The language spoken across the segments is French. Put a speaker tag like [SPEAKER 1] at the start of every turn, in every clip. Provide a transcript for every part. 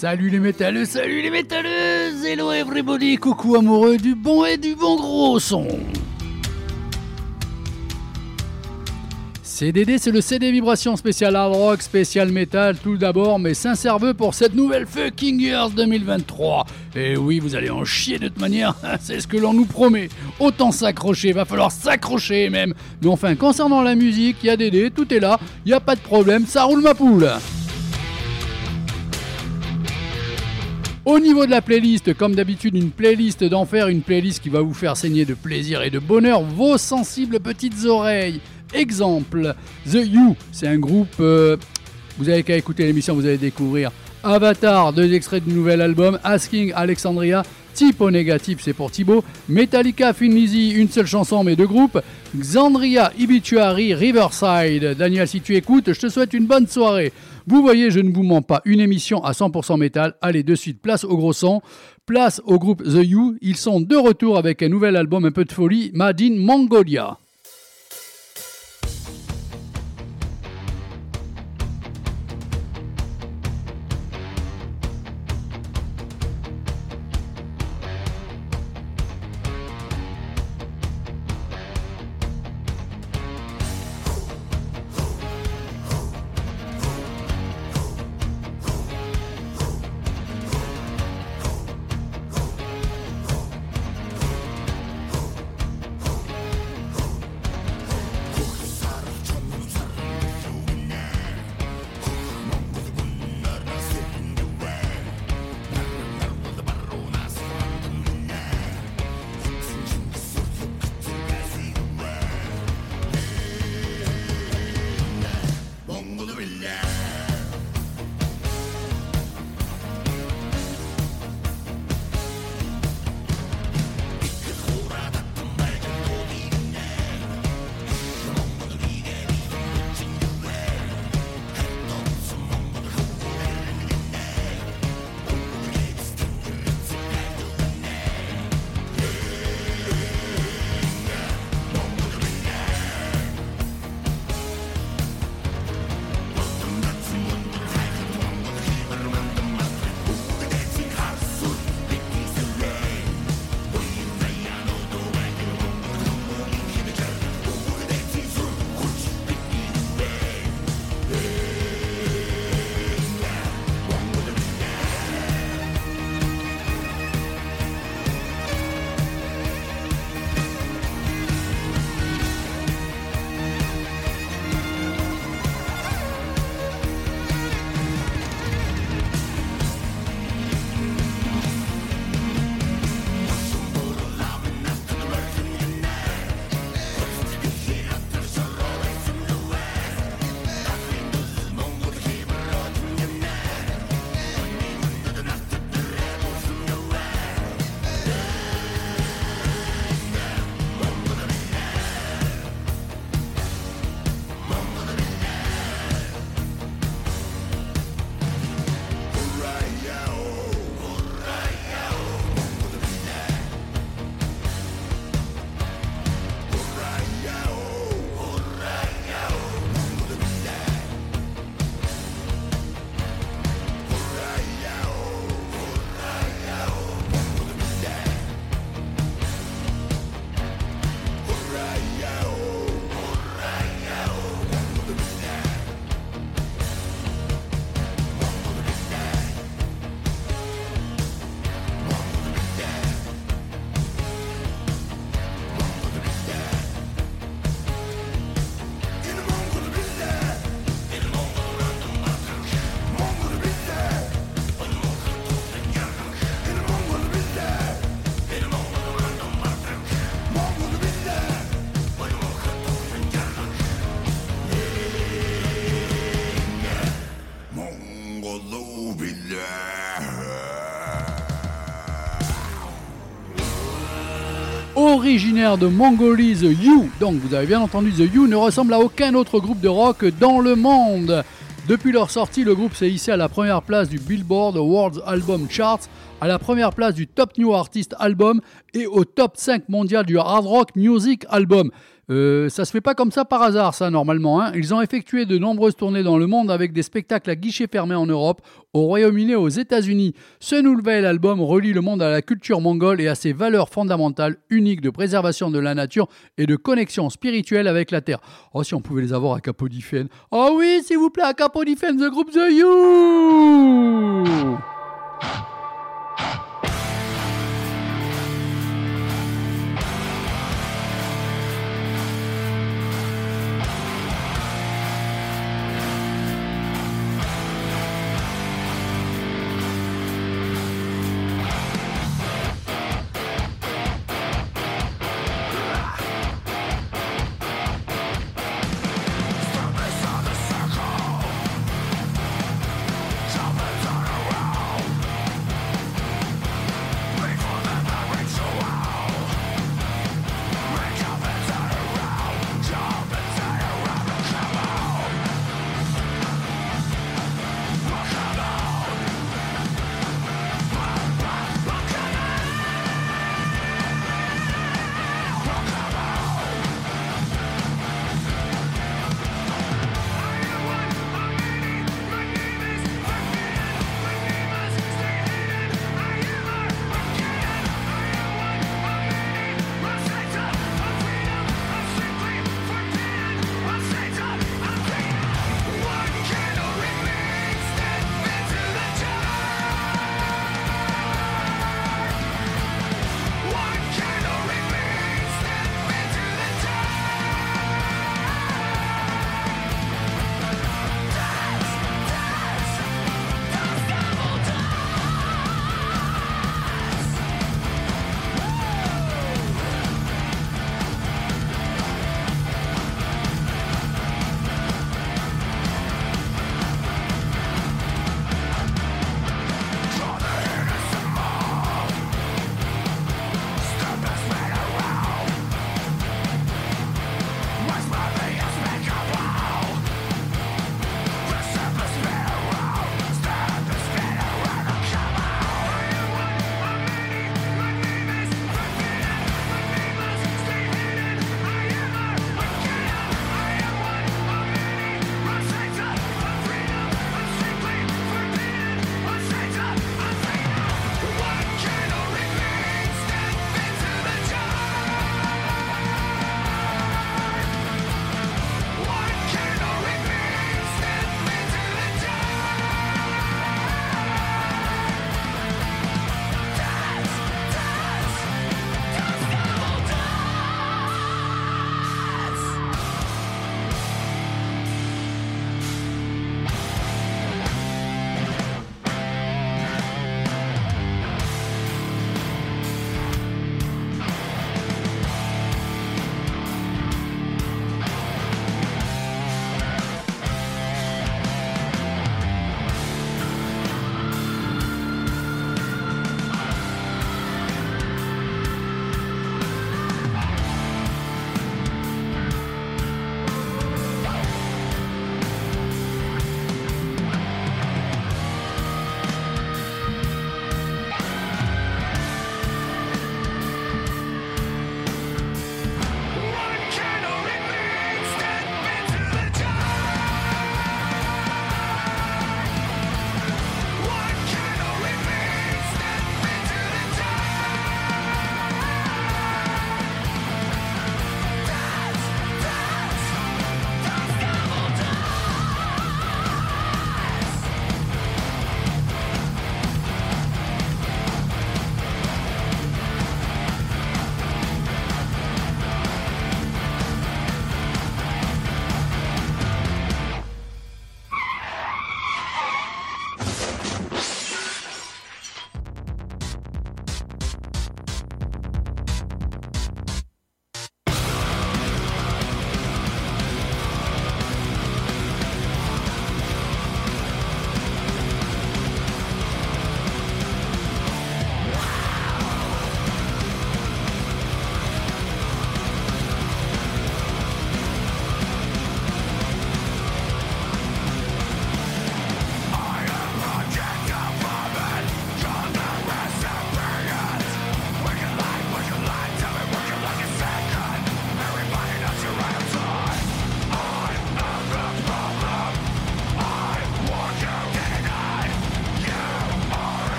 [SPEAKER 1] Salut les métalleux, salut les métalleuses Hello everybody, coucou amoureux du bon et du bon gros son CDD, c'est le CD Vibration spécial hard rock, spécial metal tout d'abord, mais sincère pour cette nouvelle fucking years 2023. Et oui, vous allez en chier de toute manière, c'est ce que l'on nous promet. Autant s'accrocher, va falloir s'accrocher même. Mais enfin, concernant la musique, il y a Dédé, tout est là, il n'y a pas de problème, ça roule ma poule. Au niveau de la playlist, comme d'habitude, une playlist d'enfer, une playlist qui va vous faire saigner de plaisir et de bonheur vos sensibles petites oreilles. Exemple, The You, c'est un groupe, euh, vous avez qu'à écouter l'émission, vous allez découvrir. Avatar, deux extraits du nouvel album. Asking Alexandria, Typo négatif, c'est pour Thibaut. Metallica, Fin une seule chanson mais deux groupes. Xandria, Ibituari, Riverside. Daniel, si tu écoutes, je te souhaite une bonne soirée. Vous voyez, je ne vous mens pas, une émission à 100% métal. Allez, de suite, place au gros son. Place au groupe The You. Ils sont de retour avec un nouvel album un peu de folie, Made in Mongolia. Originaire de Mongolie, The You, donc vous avez bien entendu The You, ne ressemble à aucun autre groupe de rock dans le monde. Depuis leur sortie, le groupe s'est hissé à la première place du Billboard World Album Charts, à la première place du Top New Artist Album et au top 5 mondial du Hard Rock Music Album. Euh, ça se fait pas comme ça par hasard, ça, normalement. Hein. Ils ont effectué de nombreuses tournées dans le monde avec des spectacles à guichet fermé en Europe, au Royaume-Uni et aux États-Unis. Ce nouvel album relie le monde à la culture mongole et à ses valeurs fondamentales uniques de préservation de la nature et de connexion spirituelle avec la terre. Oh, si on pouvait les avoir à Capodifen. Oh oui, s'il vous plaît, à Capodifen, The Group The You!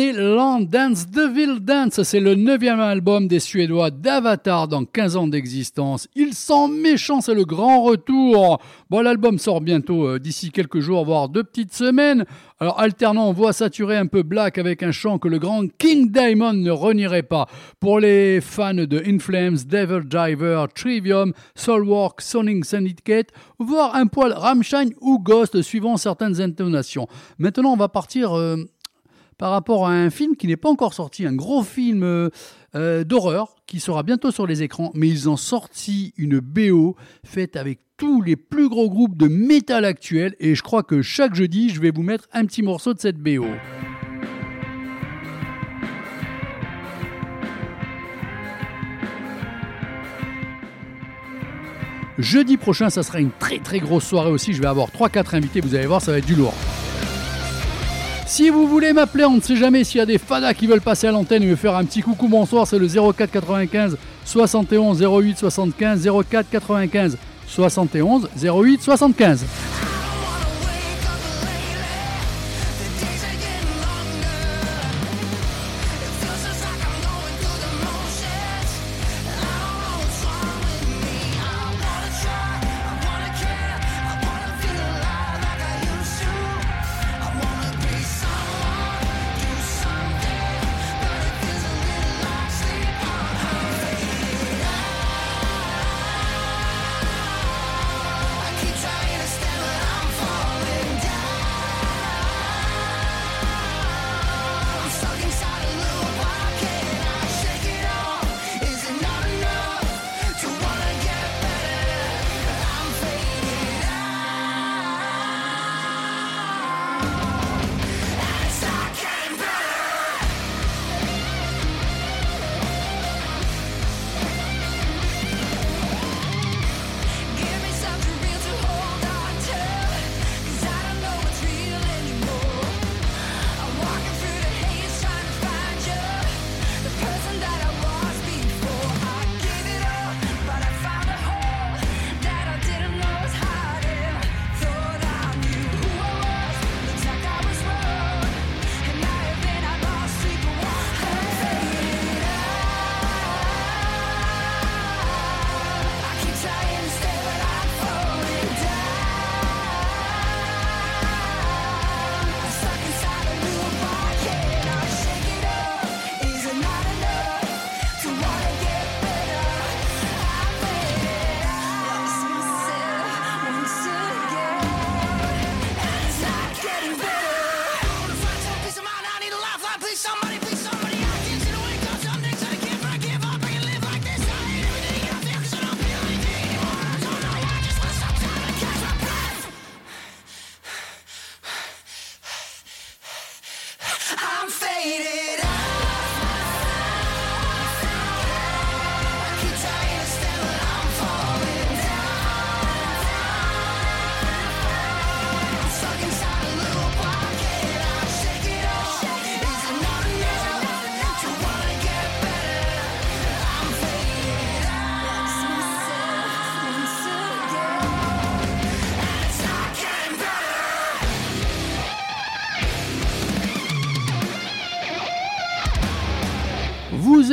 [SPEAKER 2] Excellent Dance Devil Dance, c'est le neuvième album des Suédois d'Avatar dans 15 ans d'existence. Ils sont méchants, c'est le grand retour. Bon, l'album sort bientôt, euh, d'ici quelques jours, voire deux petites semaines. Alors, alternant voix saturée un peu black avec un chant que le grand King Diamond ne renierait pas. Pour les fans de In Flames, Devil Driver, Trivium, Soulwork, Sonic Syndicate, voire un poil Ramshine ou Ghost suivant certaines intonations. Maintenant, on va partir euh, par rapport à un film qui n'est pas encore sorti, un gros film euh, euh, d'horreur qui sera bientôt sur les écrans, mais ils ont sorti une BO faite avec tous les plus gros groupes de métal actuels et je crois que chaque jeudi, je vais vous mettre un petit morceau de cette BO. Jeudi prochain, ça sera une très très grosse soirée aussi. Je vais avoir 3-4 invités, vous allez voir, ça va être du lourd. Si vous voulez m'appeler, on ne sait jamais s'il y a des fadas qui veulent passer à l'antenne et me faire un petit coucou bonsoir, c'est le 04 95 71 08 75 04 95 71 08 75.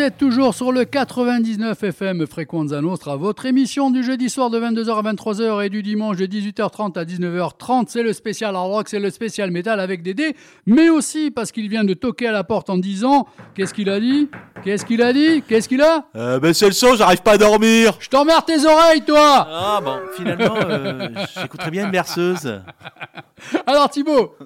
[SPEAKER 2] Êtes toujours sur le 99 FM Frequenza Nostra, votre émission du jeudi soir de 22h à 23h et du dimanche de 18h30 à 19h30. C'est le spécial hard rock, c'est le spécial métal avec Dédé, mais aussi parce qu'il vient de toquer à la porte en disant Qu'est-ce qu'il a dit? Qu'est-ce qu'il a dit? Qu'est-ce qu'il a?
[SPEAKER 3] Euh, ben c'est le son, j'arrive pas à dormir.
[SPEAKER 2] Je t'emmerde tes oreilles, toi
[SPEAKER 3] Ah bon, finalement, euh, j'écouterais bien une berceuse.
[SPEAKER 2] Alors Thibaut,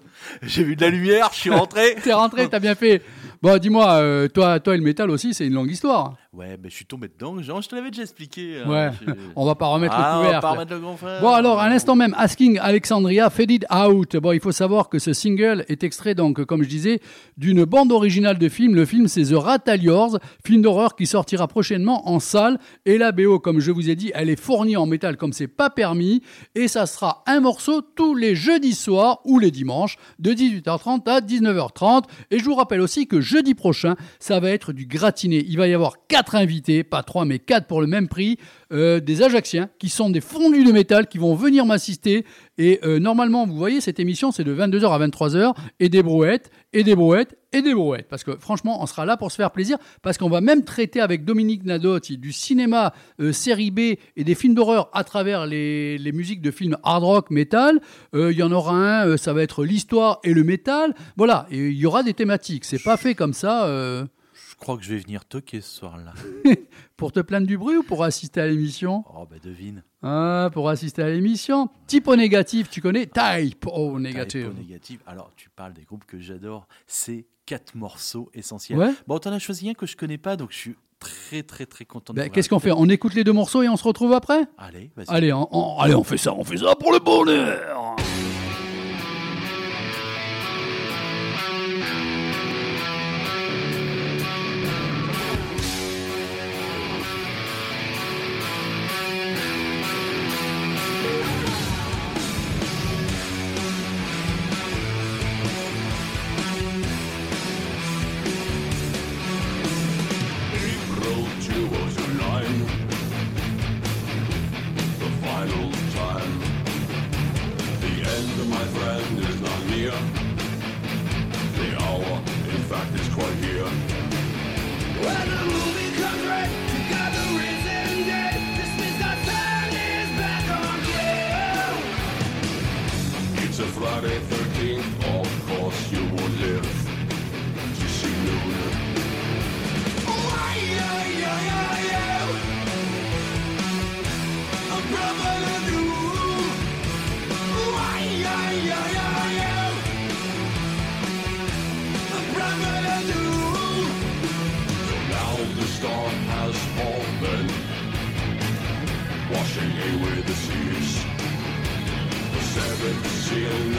[SPEAKER 3] J'ai vu de la lumière, je suis rentré.
[SPEAKER 2] t'es rentré, t'as bien fait. Bon, dis-moi, euh, toi, toi et le métal aussi, c'est une longue histoire.
[SPEAKER 3] Ouais, ben je suis tombé dedans. Genre, je te l'avais déjà expliqué. hein.
[SPEAKER 2] Ouais,
[SPEAKER 3] Je-
[SPEAKER 2] on va pas remettre
[SPEAKER 3] ah,
[SPEAKER 2] le
[SPEAKER 3] on va pas remettre le grand frère.
[SPEAKER 2] Bon alors, à l'instant même, Asking Alexandria Faded Out. Bon, il faut savoir que ce single est extrait, donc, comme je disais, d'une bande originale de film. Le film, c'est The Rataliors, film d'horreur qui sortira prochainement en salle. Et la BO, comme je vous ai dit, elle est fournie en métal comme c'est pas permis. Et ça sera un morceau tous les jeudis soirs ou les dimanches de 18h30 à 19h30. Et je vous rappelle aussi que jeudi prochain, ça va être du gratiné. Il va y avoir quatre
[SPEAKER 1] quatre invités, pas trois mais quatre pour le même prix, euh, des Ajacciens qui sont des fondus de métal qui vont venir m'assister. Et euh, normalement, vous voyez, cette émission c'est de 22h à 23h et des brouettes, et des brouettes, et des brouettes. Parce que franchement, on sera là pour se faire plaisir. Parce qu'on va même traiter avec Dominique Nadotti du cinéma euh, série B et des films d'horreur à travers les, les musiques de films hard rock, metal. Euh, Il y en aura un, ça va être l'histoire et le métal. Voilà, il y aura des thématiques. C'est pas fait comme ça.
[SPEAKER 3] Je crois que je vais venir toquer ce soir-là.
[SPEAKER 1] pour te plaindre du bruit ou pour assister à l'émission?
[SPEAKER 3] Oh, bah devine.
[SPEAKER 1] Ah, pour assister à l'émission. Type O négatif, tu connais Type O négatif.
[SPEAKER 3] Typo négatif. Alors, tu parles des groupes que j'adore. C'est quatre morceaux essentiels.
[SPEAKER 1] Ouais.
[SPEAKER 3] Bon, t'en as choisi un que je connais pas, donc je suis très, très, très content
[SPEAKER 1] Ben, Qu'est-ce qu'on fait? On écoute les deux morceaux et on se retrouve après?
[SPEAKER 3] Allez, vas-y.
[SPEAKER 1] Allez, on, on- allez, on fait ça, on fait ça pour le bonheur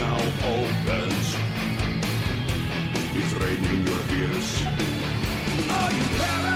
[SPEAKER 4] now opens. It's raining your ears.
[SPEAKER 5] Are you paranoid?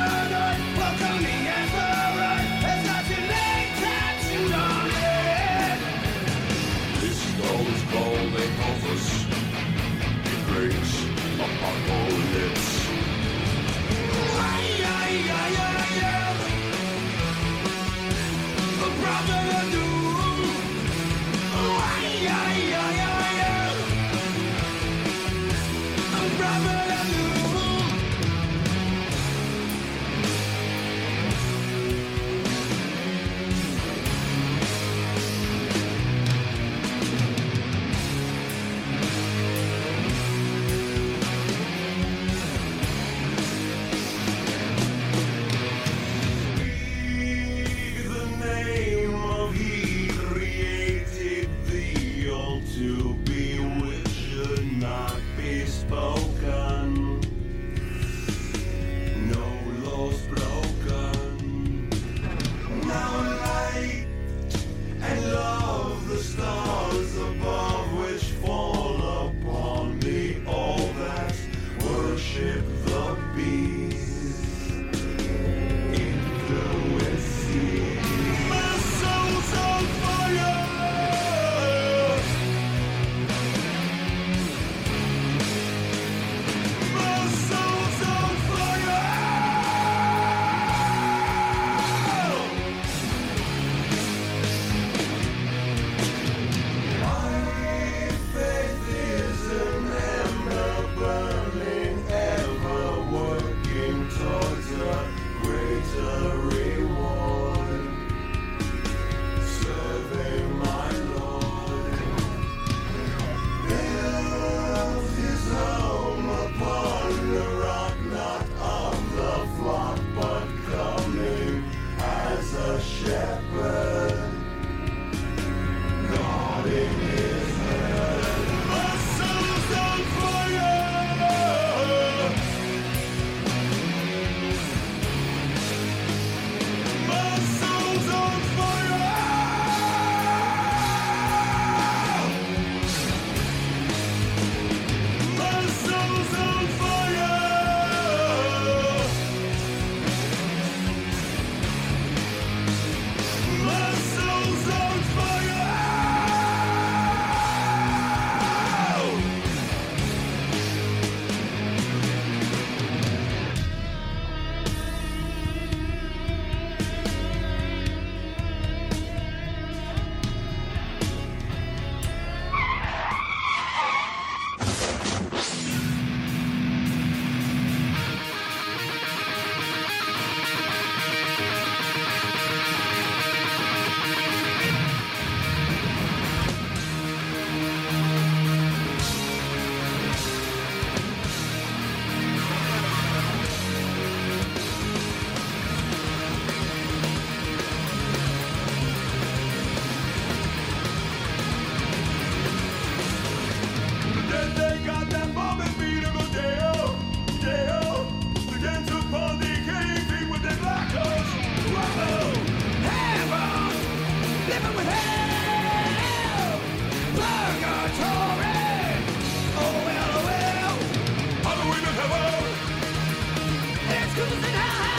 [SPEAKER 4] Who's in
[SPEAKER 5] hell?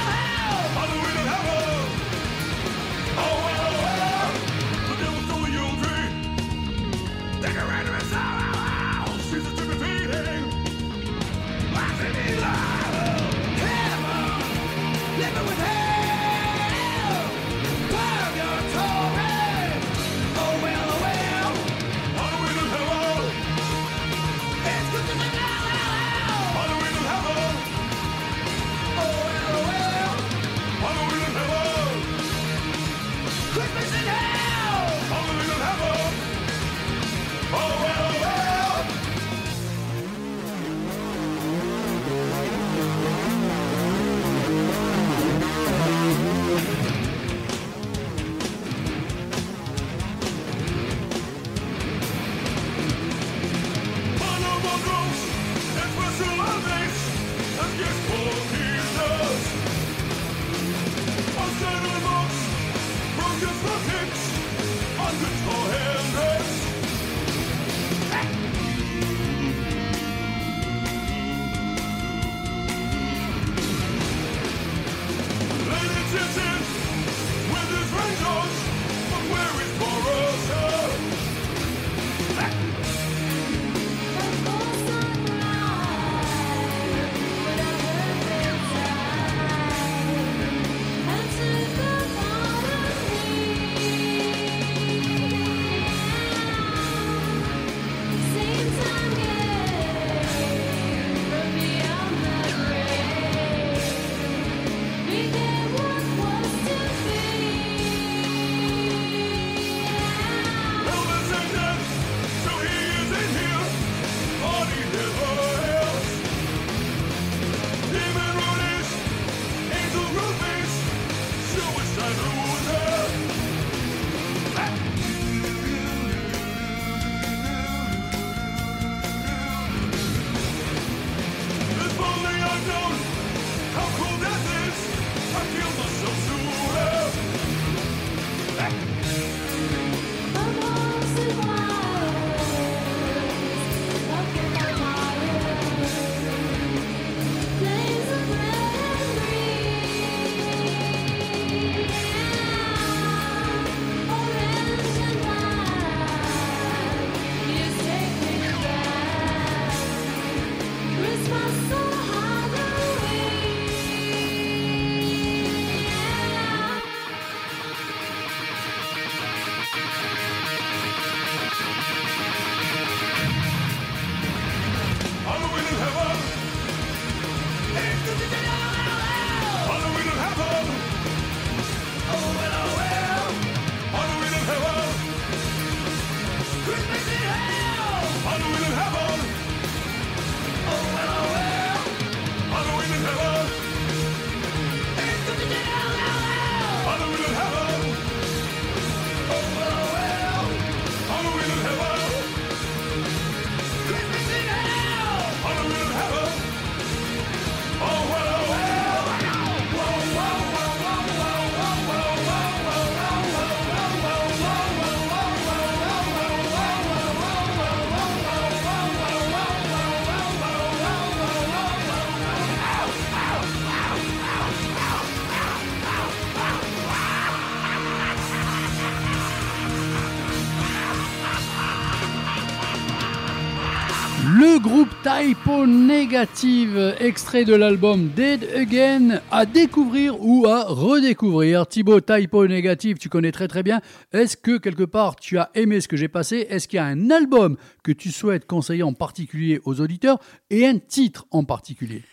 [SPEAKER 1] Groupe Typo Negative, extrait de l'album Dead Again, à découvrir ou à redécouvrir. Thibaut, Typo Negative, tu connais très très bien. Est-ce que quelque part tu as aimé ce que j'ai passé? Est-ce qu'il y a un album que tu souhaites conseiller en particulier aux auditeurs et un titre en particulier?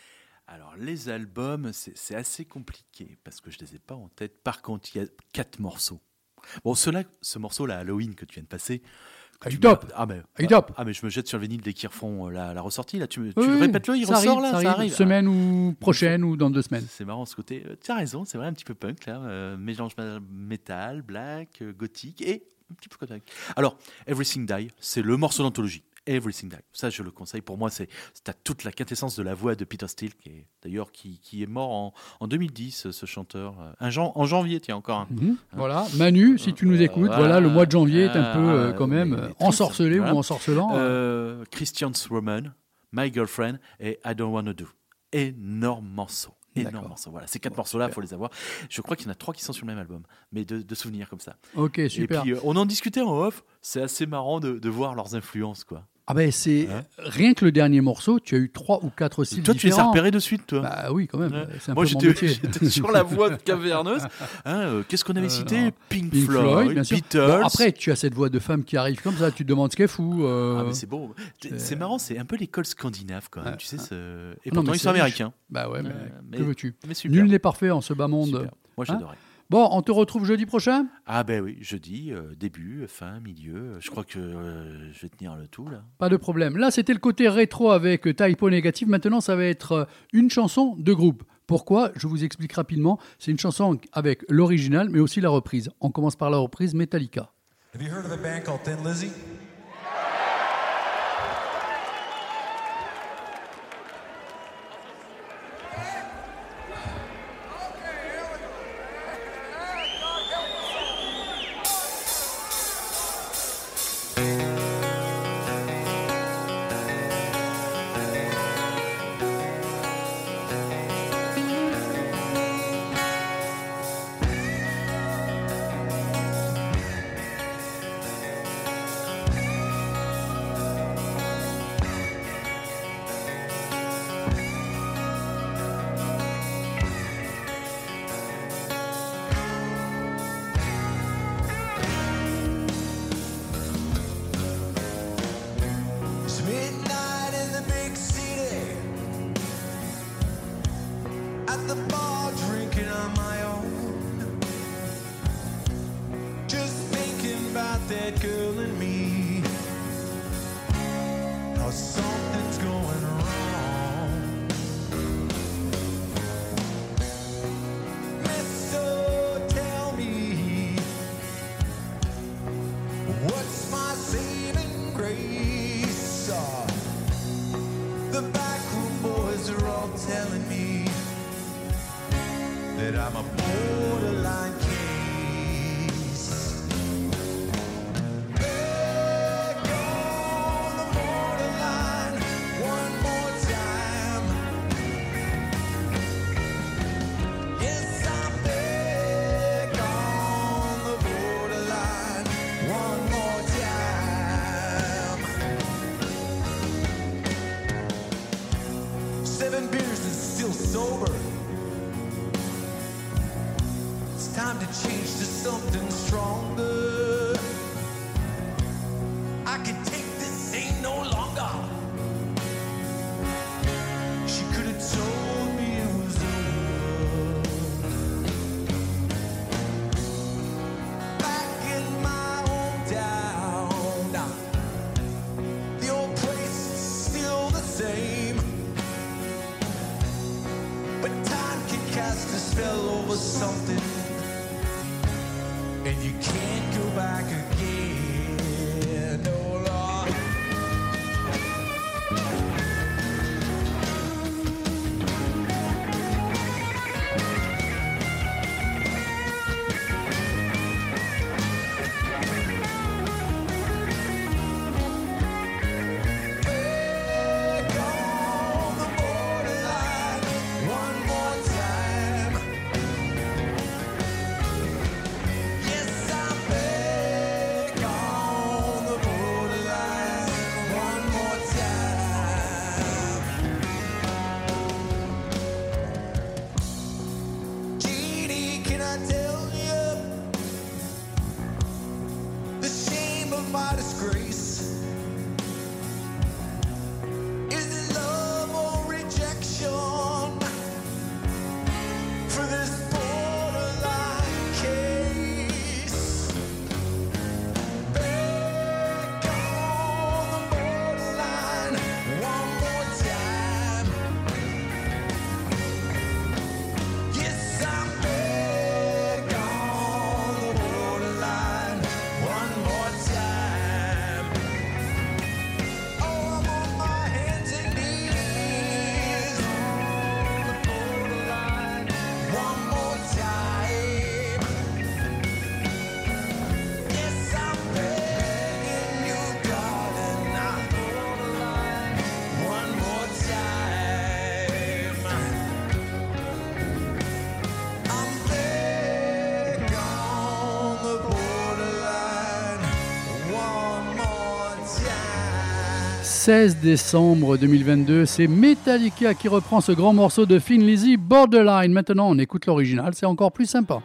[SPEAKER 3] Alors, les albums, c'est c'est assez compliqué parce que je ne les ai pas en tête. Par contre, il y a quatre morceaux. Bon, cela, ce morceau-là, Halloween, que tu viens de passer.
[SPEAKER 1] Ah, du top.
[SPEAKER 3] Ah, mais,
[SPEAKER 1] Ah, du top.
[SPEAKER 3] Ah, mais je me jette sur le vinyle dès qu'ils refont euh, la, la ressortie. Là, tu, me- tu
[SPEAKER 1] Oui,
[SPEAKER 3] répètes-le, il
[SPEAKER 1] ça
[SPEAKER 3] ressort
[SPEAKER 1] arrive,
[SPEAKER 3] là,
[SPEAKER 1] ça arrive, Semaine ou prochaine ou dans deux semaines.
[SPEAKER 3] C'est marrant ce côté. Euh, Tu as raison, c'est vrai, un petit peu punk là. euh, mélange métal, black, euh, gothique et un petit peu ça. Alors, Everything Die, c'est le morceau d'anthologie. Everything Died. Ça, je le conseille. Pour moi, c'est t'as toute la quintessence de la voix de Peter Steele, qui est d'ailleurs qui, qui est mort en, en 2010, ce chanteur. Euh, Un jan- en janvier, tiens, encore un.
[SPEAKER 1] Mhm. Voilà, Manu, si tu nous écoutes,
[SPEAKER 3] Voilà.
[SPEAKER 1] voilà, le mois de janvier est un peu euh,
[SPEAKER 3] Ah,
[SPEAKER 1] quand même euh, ensorcelé
[SPEAKER 3] Voilà.
[SPEAKER 1] ou ensorcelant.
[SPEAKER 3] Euh, Christian Roman, My Girlfriend et I Don't Wanna Do. Énorme morceau. Énorme morceau. Voilà, ces quatre morceaux-là, il faut les avoir. Je crois qu'il y en a trois qui sont sur le même album, mais de, de souvenirs comme ça.
[SPEAKER 1] Ok, super.
[SPEAKER 3] Et puis, euh, on en discutait en off. C'est assez marrant de, de voir leurs influences, quoi.
[SPEAKER 1] Ah ben c'est
[SPEAKER 3] Hein
[SPEAKER 1] rien que le dernier morceau, tu as eu trois ou quatre styles
[SPEAKER 3] toi, tu les as repérés de suite, toi.
[SPEAKER 1] Bah oui, quand même.
[SPEAKER 3] Ouais.
[SPEAKER 1] Un
[SPEAKER 3] Moi, j'étais sur la voix caverneuse. Hein, euh, Qu'est-ce qu'on avait
[SPEAKER 1] Euh,
[SPEAKER 3] cité
[SPEAKER 1] non.
[SPEAKER 3] Pink,
[SPEAKER 1] Pink
[SPEAKER 3] Floyd. Beatles.
[SPEAKER 1] Bon, après, tu as cette voix de femme qui arrive comme ça, tu te demandes ce qu'elle fout. euh,
[SPEAKER 3] Ah, mais c'est beau. C'est c'est marrant, c'est un peu l'école scandinave quand même.
[SPEAKER 1] Ouais.
[SPEAKER 3] tu sais, ce- et
[SPEAKER 1] Non,
[SPEAKER 3] pourtant
[SPEAKER 1] mais
[SPEAKER 3] ils sont
[SPEAKER 1] riche.
[SPEAKER 3] américains.
[SPEAKER 1] Bah ouais, mais,
[SPEAKER 3] Euh, mais-
[SPEAKER 1] que veux-tu. Nul n'est parfait en ce bas monde.
[SPEAKER 3] Super. Moi,
[SPEAKER 1] Hein
[SPEAKER 3] j'adorais.
[SPEAKER 1] Bon, on te retrouve jeudi prochain?
[SPEAKER 3] Ah ben oui, jeudi, euh, début, fin, milieu. Je crois que euh, je vais tenir le tout là.
[SPEAKER 1] Pas de problème. Là, c'était le côté rétro avec Typo Négatif. Maintenant, ça va être euh, une chanson de groupe. Pourquoi? Je vous explique rapidement. C'est une chanson avec l'original, mais aussi la reprise. On commence par la reprise Metallica.
[SPEAKER 6] Have you heard of a band called Thin Lizzy?
[SPEAKER 4] 16 décembre 2022, c'est Metallica qui reprend ce grand morceau de Thin Lizzy, Borderline. Maintenant, on écoute l'original, c'est encore plus sympa.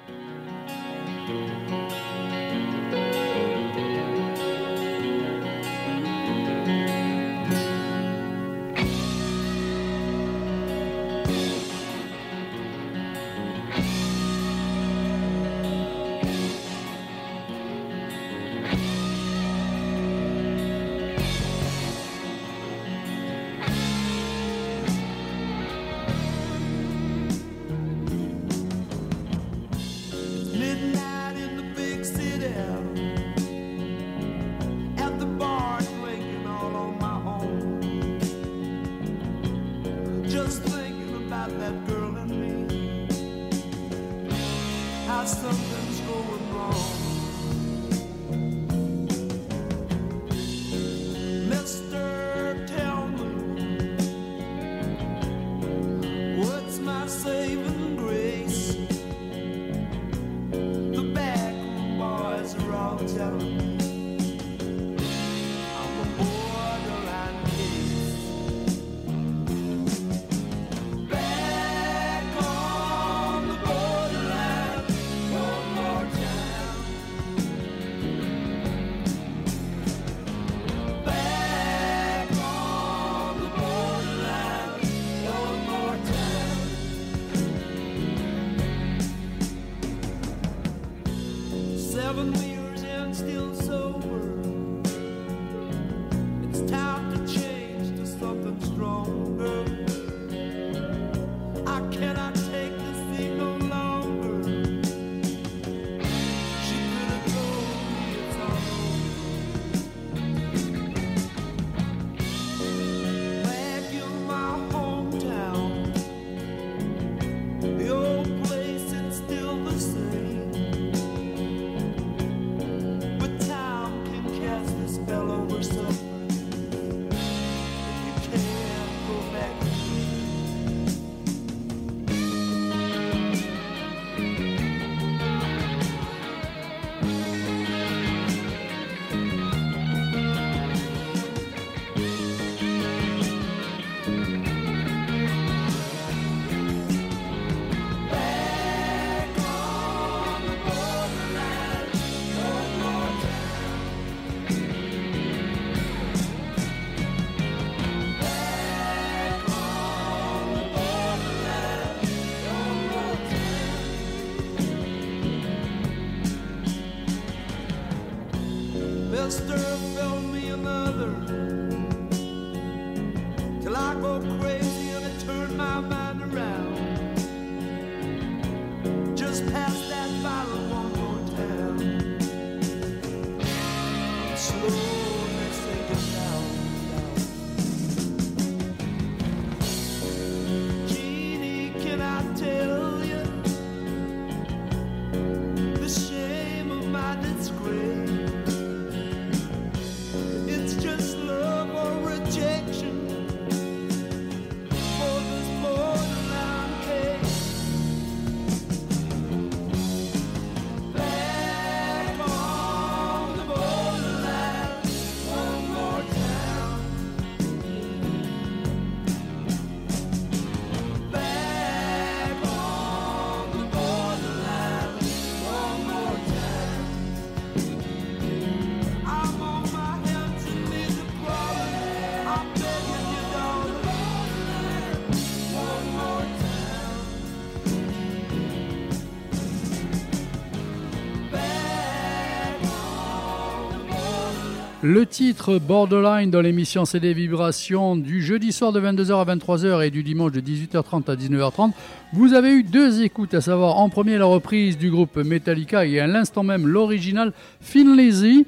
[SPEAKER 4] Le titre Borderline dans l'émission CD Vibrations du jeudi soir de 22h à 23h et du dimanche de 18h30 à 19h30. Vous avez eu deux écoutes, à savoir en premier la reprise du groupe Metallica et à l'instant même l'original Thin Lizzy.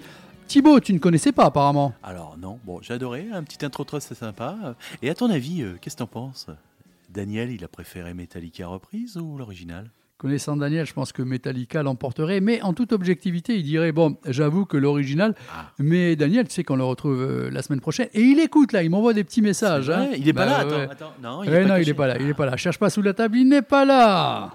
[SPEAKER 4] Thibaut, tu ne connaissais pas apparemment
[SPEAKER 3] Alors non, bon, adoré, un petit intro très sympa. Et à ton avis, euh, qu'est-ce que t'en penses? Daniel, il a préféré Metallica reprise ou l'original?
[SPEAKER 4] Connaissant Daniel, je pense que Metallica l'emporterait, mais en toute objectivité, il dirait bon, j'avoue que l'original,
[SPEAKER 3] Ah.
[SPEAKER 4] mais Daniel, tu sais qu'on le retrouve euh, la semaine prochaine et il écoute là, il m'envoie des petits messages. Hein.
[SPEAKER 3] Il est pas
[SPEAKER 4] Bah,
[SPEAKER 3] là, attends,
[SPEAKER 4] ouais.
[SPEAKER 3] attends. Non, il est
[SPEAKER 4] non,
[SPEAKER 3] pas
[SPEAKER 4] pas là, il est pas là. Cherche pas sous la table, il n'est pas là.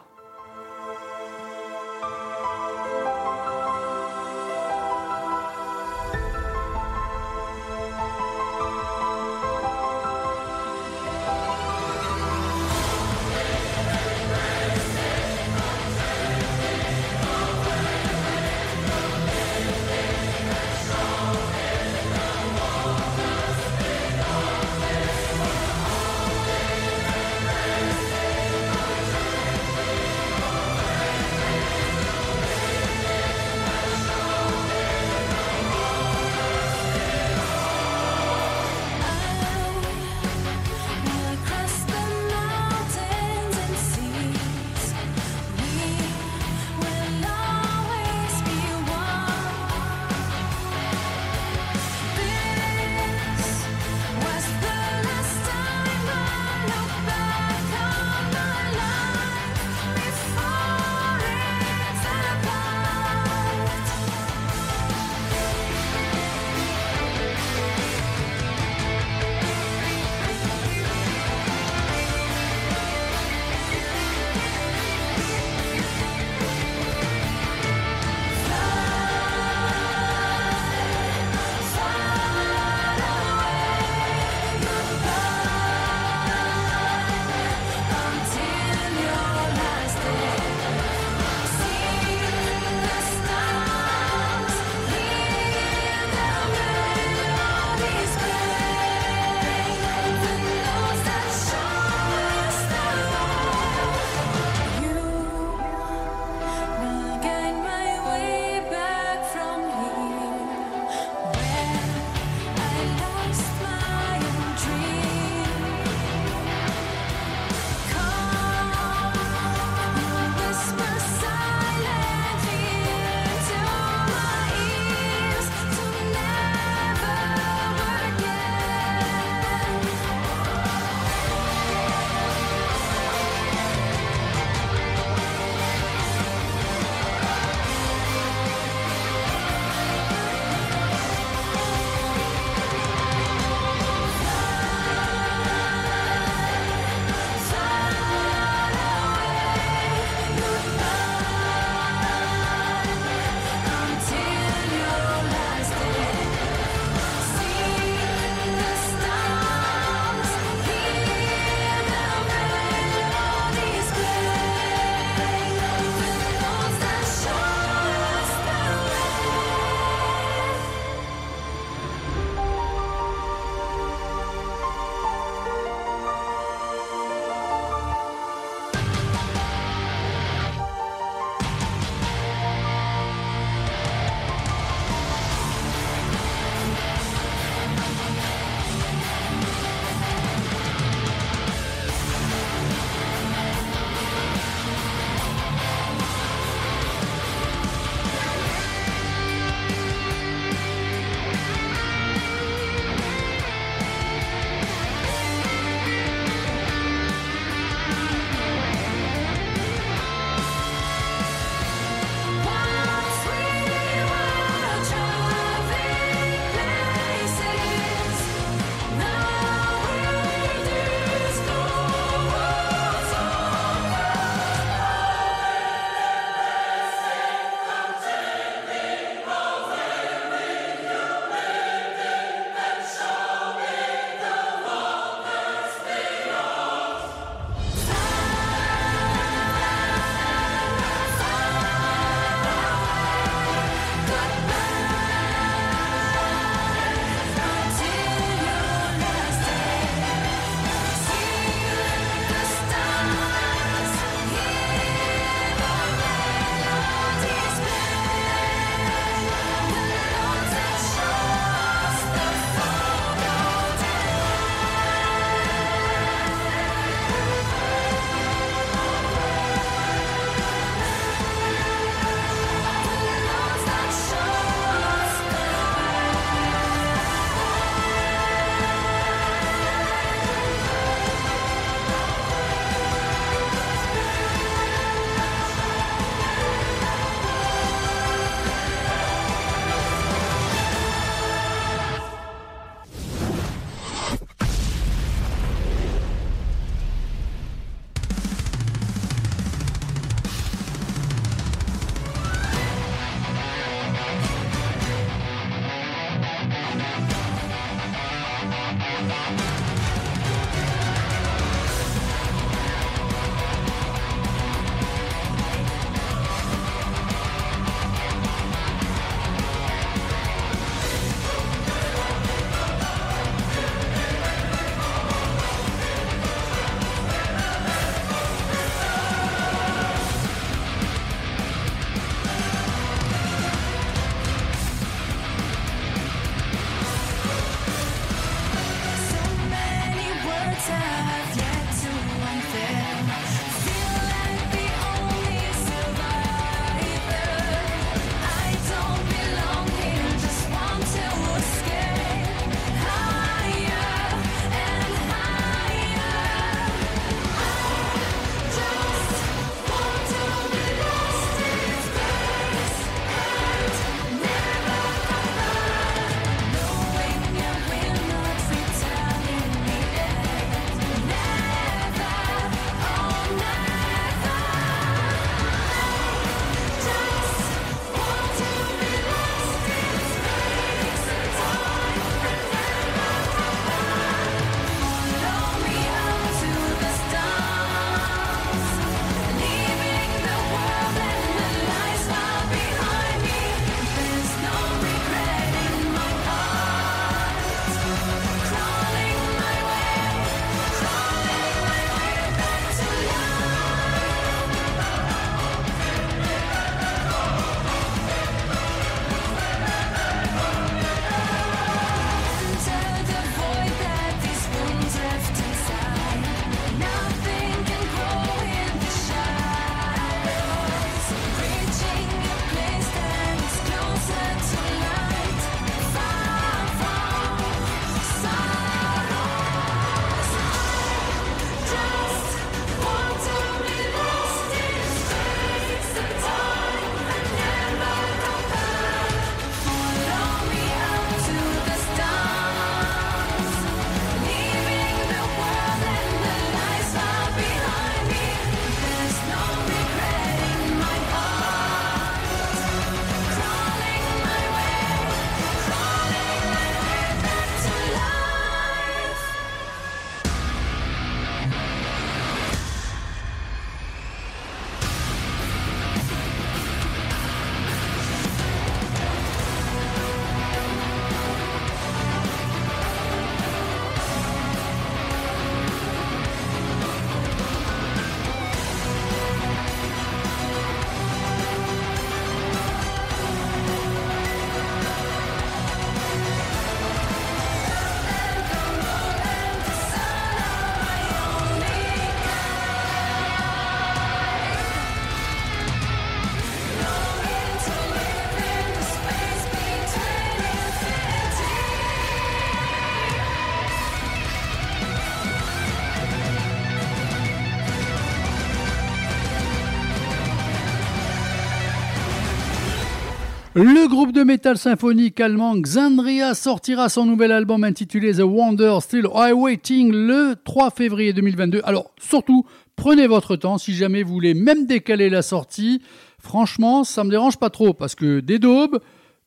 [SPEAKER 1] Le groupe de métal symphonique allemand Xandria sortira son nouvel album intitulé The Wonder Still Waiting le 3 février 2022. Alors surtout, prenez votre temps si jamais vous voulez même décaler la sortie. Franchement, ça me dérange pas trop parce que des daubes,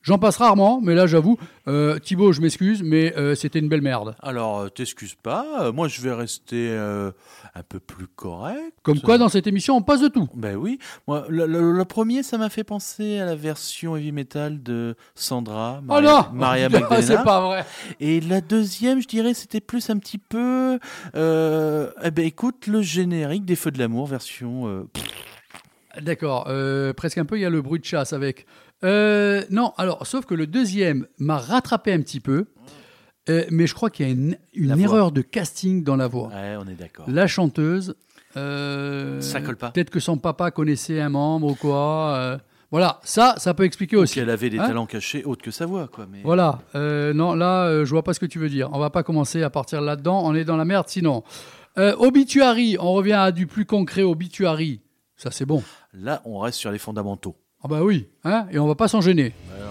[SPEAKER 1] j'en passe rarement, mais là j'avoue, euh, Thibaut, je m'excuse, mais euh, c'était une belle merde.
[SPEAKER 3] Alors, euh, t'excuses pas. moi, je vais rester un peu plus correct.
[SPEAKER 1] Comme quoi, dans cette émission, on passe de tout.
[SPEAKER 3] Ben oui. Moi, le, le- le premier, ça m'a fait penser à la version heavy metal de Sandra,
[SPEAKER 1] Oh
[SPEAKER 3] Maria,
[SPEAKER 1] non
[SPEAKER 3] Maria
[SPEAKER 1] C'est
[SPEAKER 3] Magdalena.
[SPEAKER 1] pas vrai.
[SPEAKER 3] Et la deuxième, je dirais, c'était plus un petit peu. Eh ben, écoute, le générique des Feux de l'amour, version. pff,
[SPEAKER 1] D'accord, euh, presque un peu, il y a le bruit de chasse avec. Euh, non, alors, sauf que le deuxième m'a rattrapé un petit peu, euh, mais je crois qu'il y a une, erreur de casting dans la voix.
[SPEAKER 3] ouais, on est d'accord.
[SPEAKER 1] La chanteuse, euh,
[SPEAKER 3] Ça colle pas.
[SPEAKER 1] Peut-être que son papa connaissait un membre ou quoi. euh, voilà, ça, ça peut expliquer
[SPEAKER 3] Ou
[SPEAKER 1] aussi.
[SPEAKER 3] qu'elle avait des
[SPEAKER 1] Hein
[SPEAKER 3] talents cachés autres que sa voix, quoi. Mais...
[SPEAKER 1] Voilà, euh, non, là, euh, je vois pas ce que tu veux dire. On va pas commencer à partir là-dedans, on est dans la merde sinon. Euh, obituary, on revient à du plus concret, obituary. Ça, c'est bon.
[SPEAKER 3] Là, on reste sur les fondamentaux.
[SPEAKER 1] Ah bah oui, hein, et on va pas s'en gêner.
[SPEAKER 3] Alors,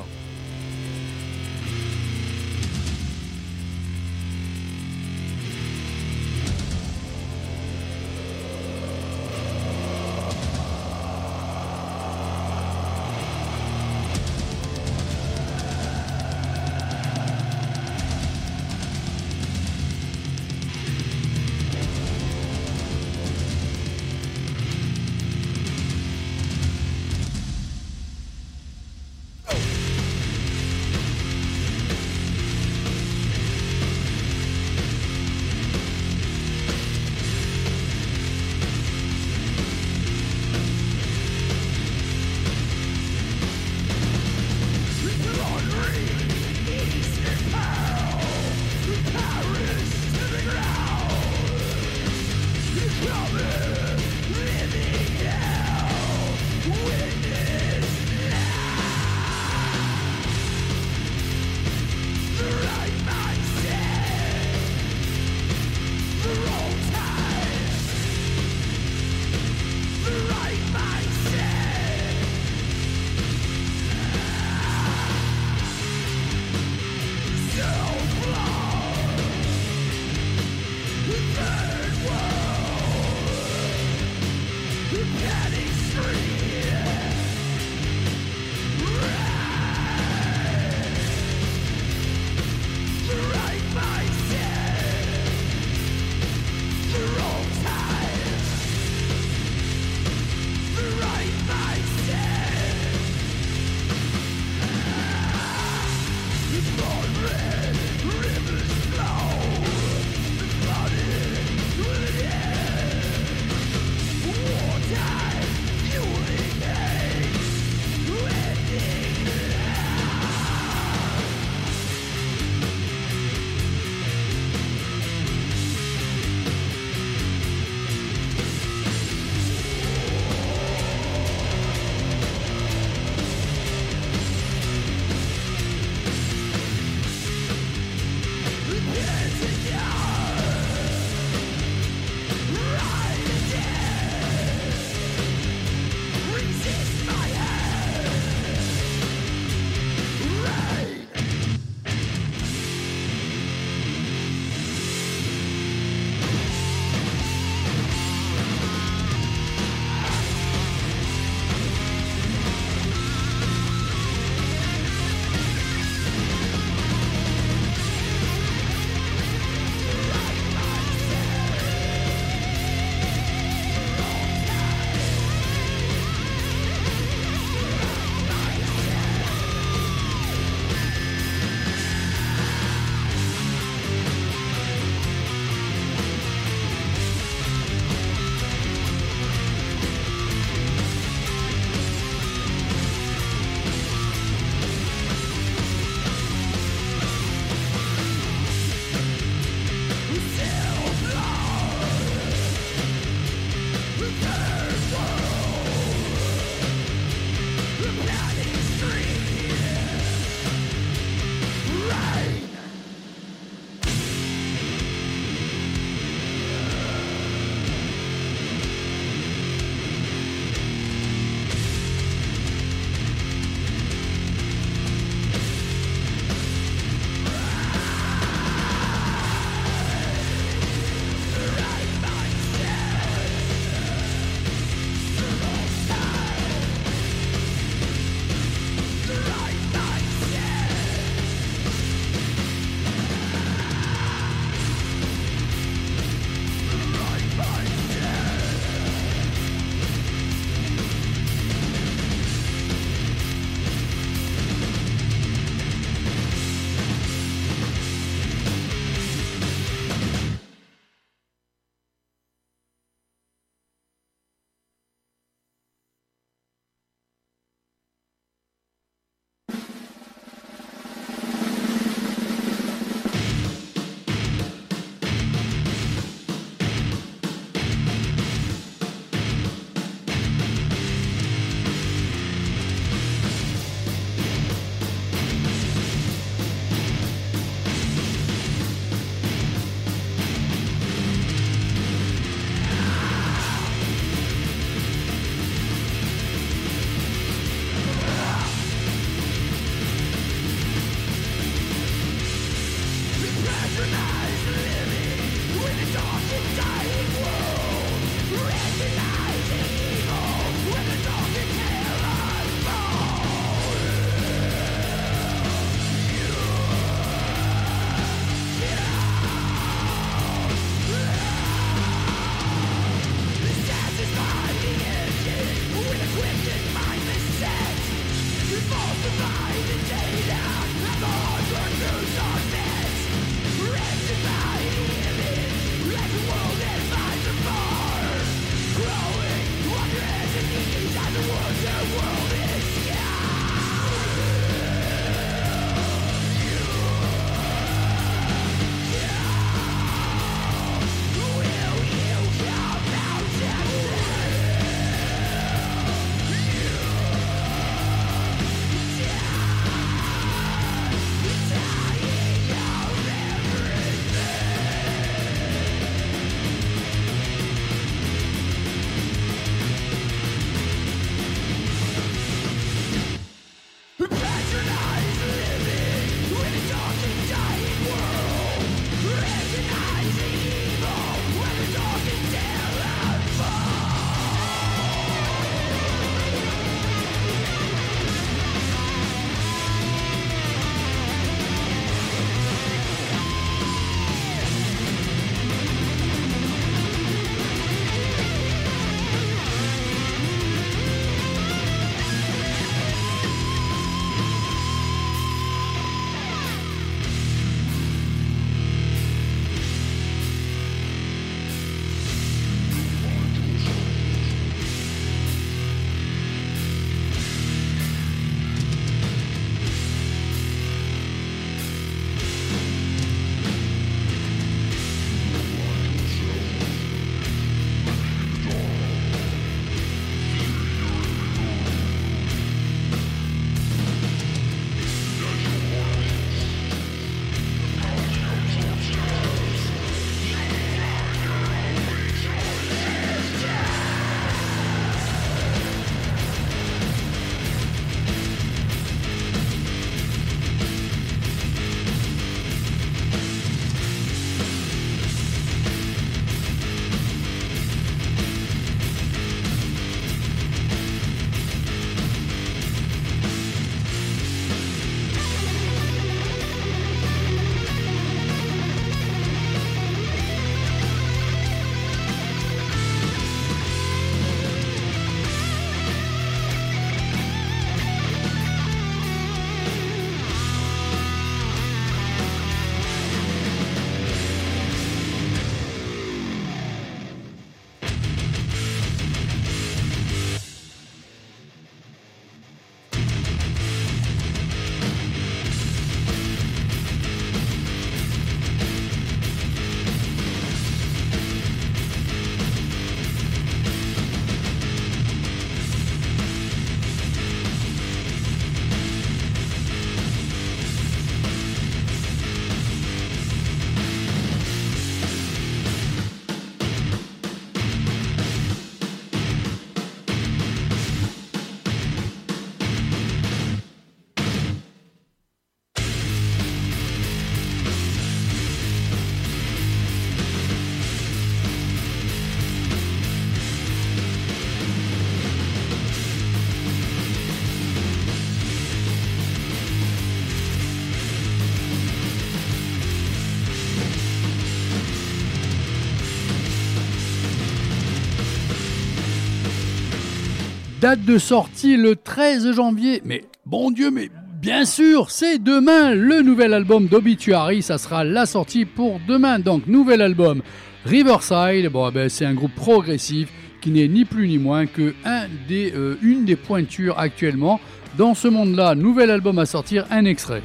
[SPEAKER 4] Date de sortie le 13 janvier. Mais bon Dieu, mais bien sûr, c'est demain le nouvel album d'Obituary. Ça sera la sortie pour demain. Donc, nouvel album Riverside. Bon, eh ben, c'est un groupe progressif qui n'est ni plus ni moins que euh, une des pointures actuellement dans ce monde-là. Nouvel album à sortir, un extrait.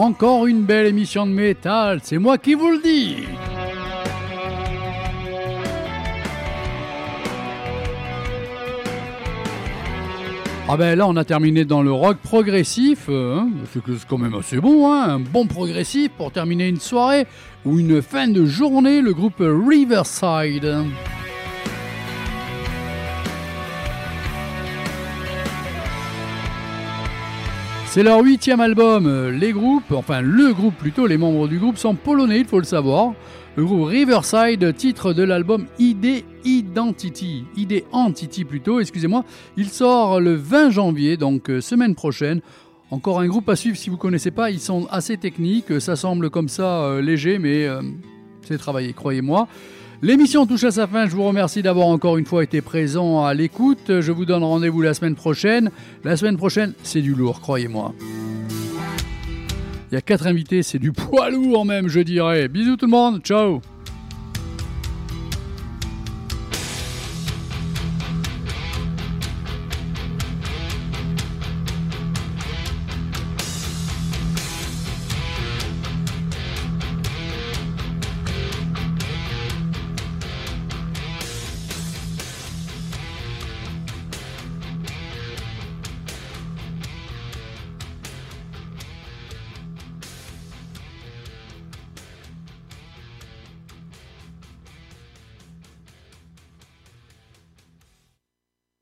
[SPEAKER 4] Encore une belle émission de métal, c'est moi qui vous le dis
[SPEAKER 1] Ah ben là on a terminé dans le rock progressif, hein, c'est quand même assez bon, hein, un bon progressif pour terminer une soirée ou une fin de journée, le groupe Riverside. C'est leur huitième album. Euh, Les groupes, enfin le groupe plutôt, les membres du groupe sont polonais, il faut le savoir. Le groupe Riverside, titre de l'album ID Identity, ID Entity plutôt, excusez-moi. Il sort le 20 janvier, donc euh, semaine prochaine. Encore un groupe à suivre si vous connaissez pas, ils sont assez techniques, ça semble comme ça euh, léger, mais euh, c'est travaillé, croyez-moi. L'émission touche à sa fin, je vous remercie d'avoir encore une fois été présent à l'écoute. Je vous donne rendez-vous la semaine prochaine. La semaine prochaine, c'est du lourd, croyez-moi. Il y a quatre invités, c'est du poids lourd même, je dirais. Bisous tout le monde, ciao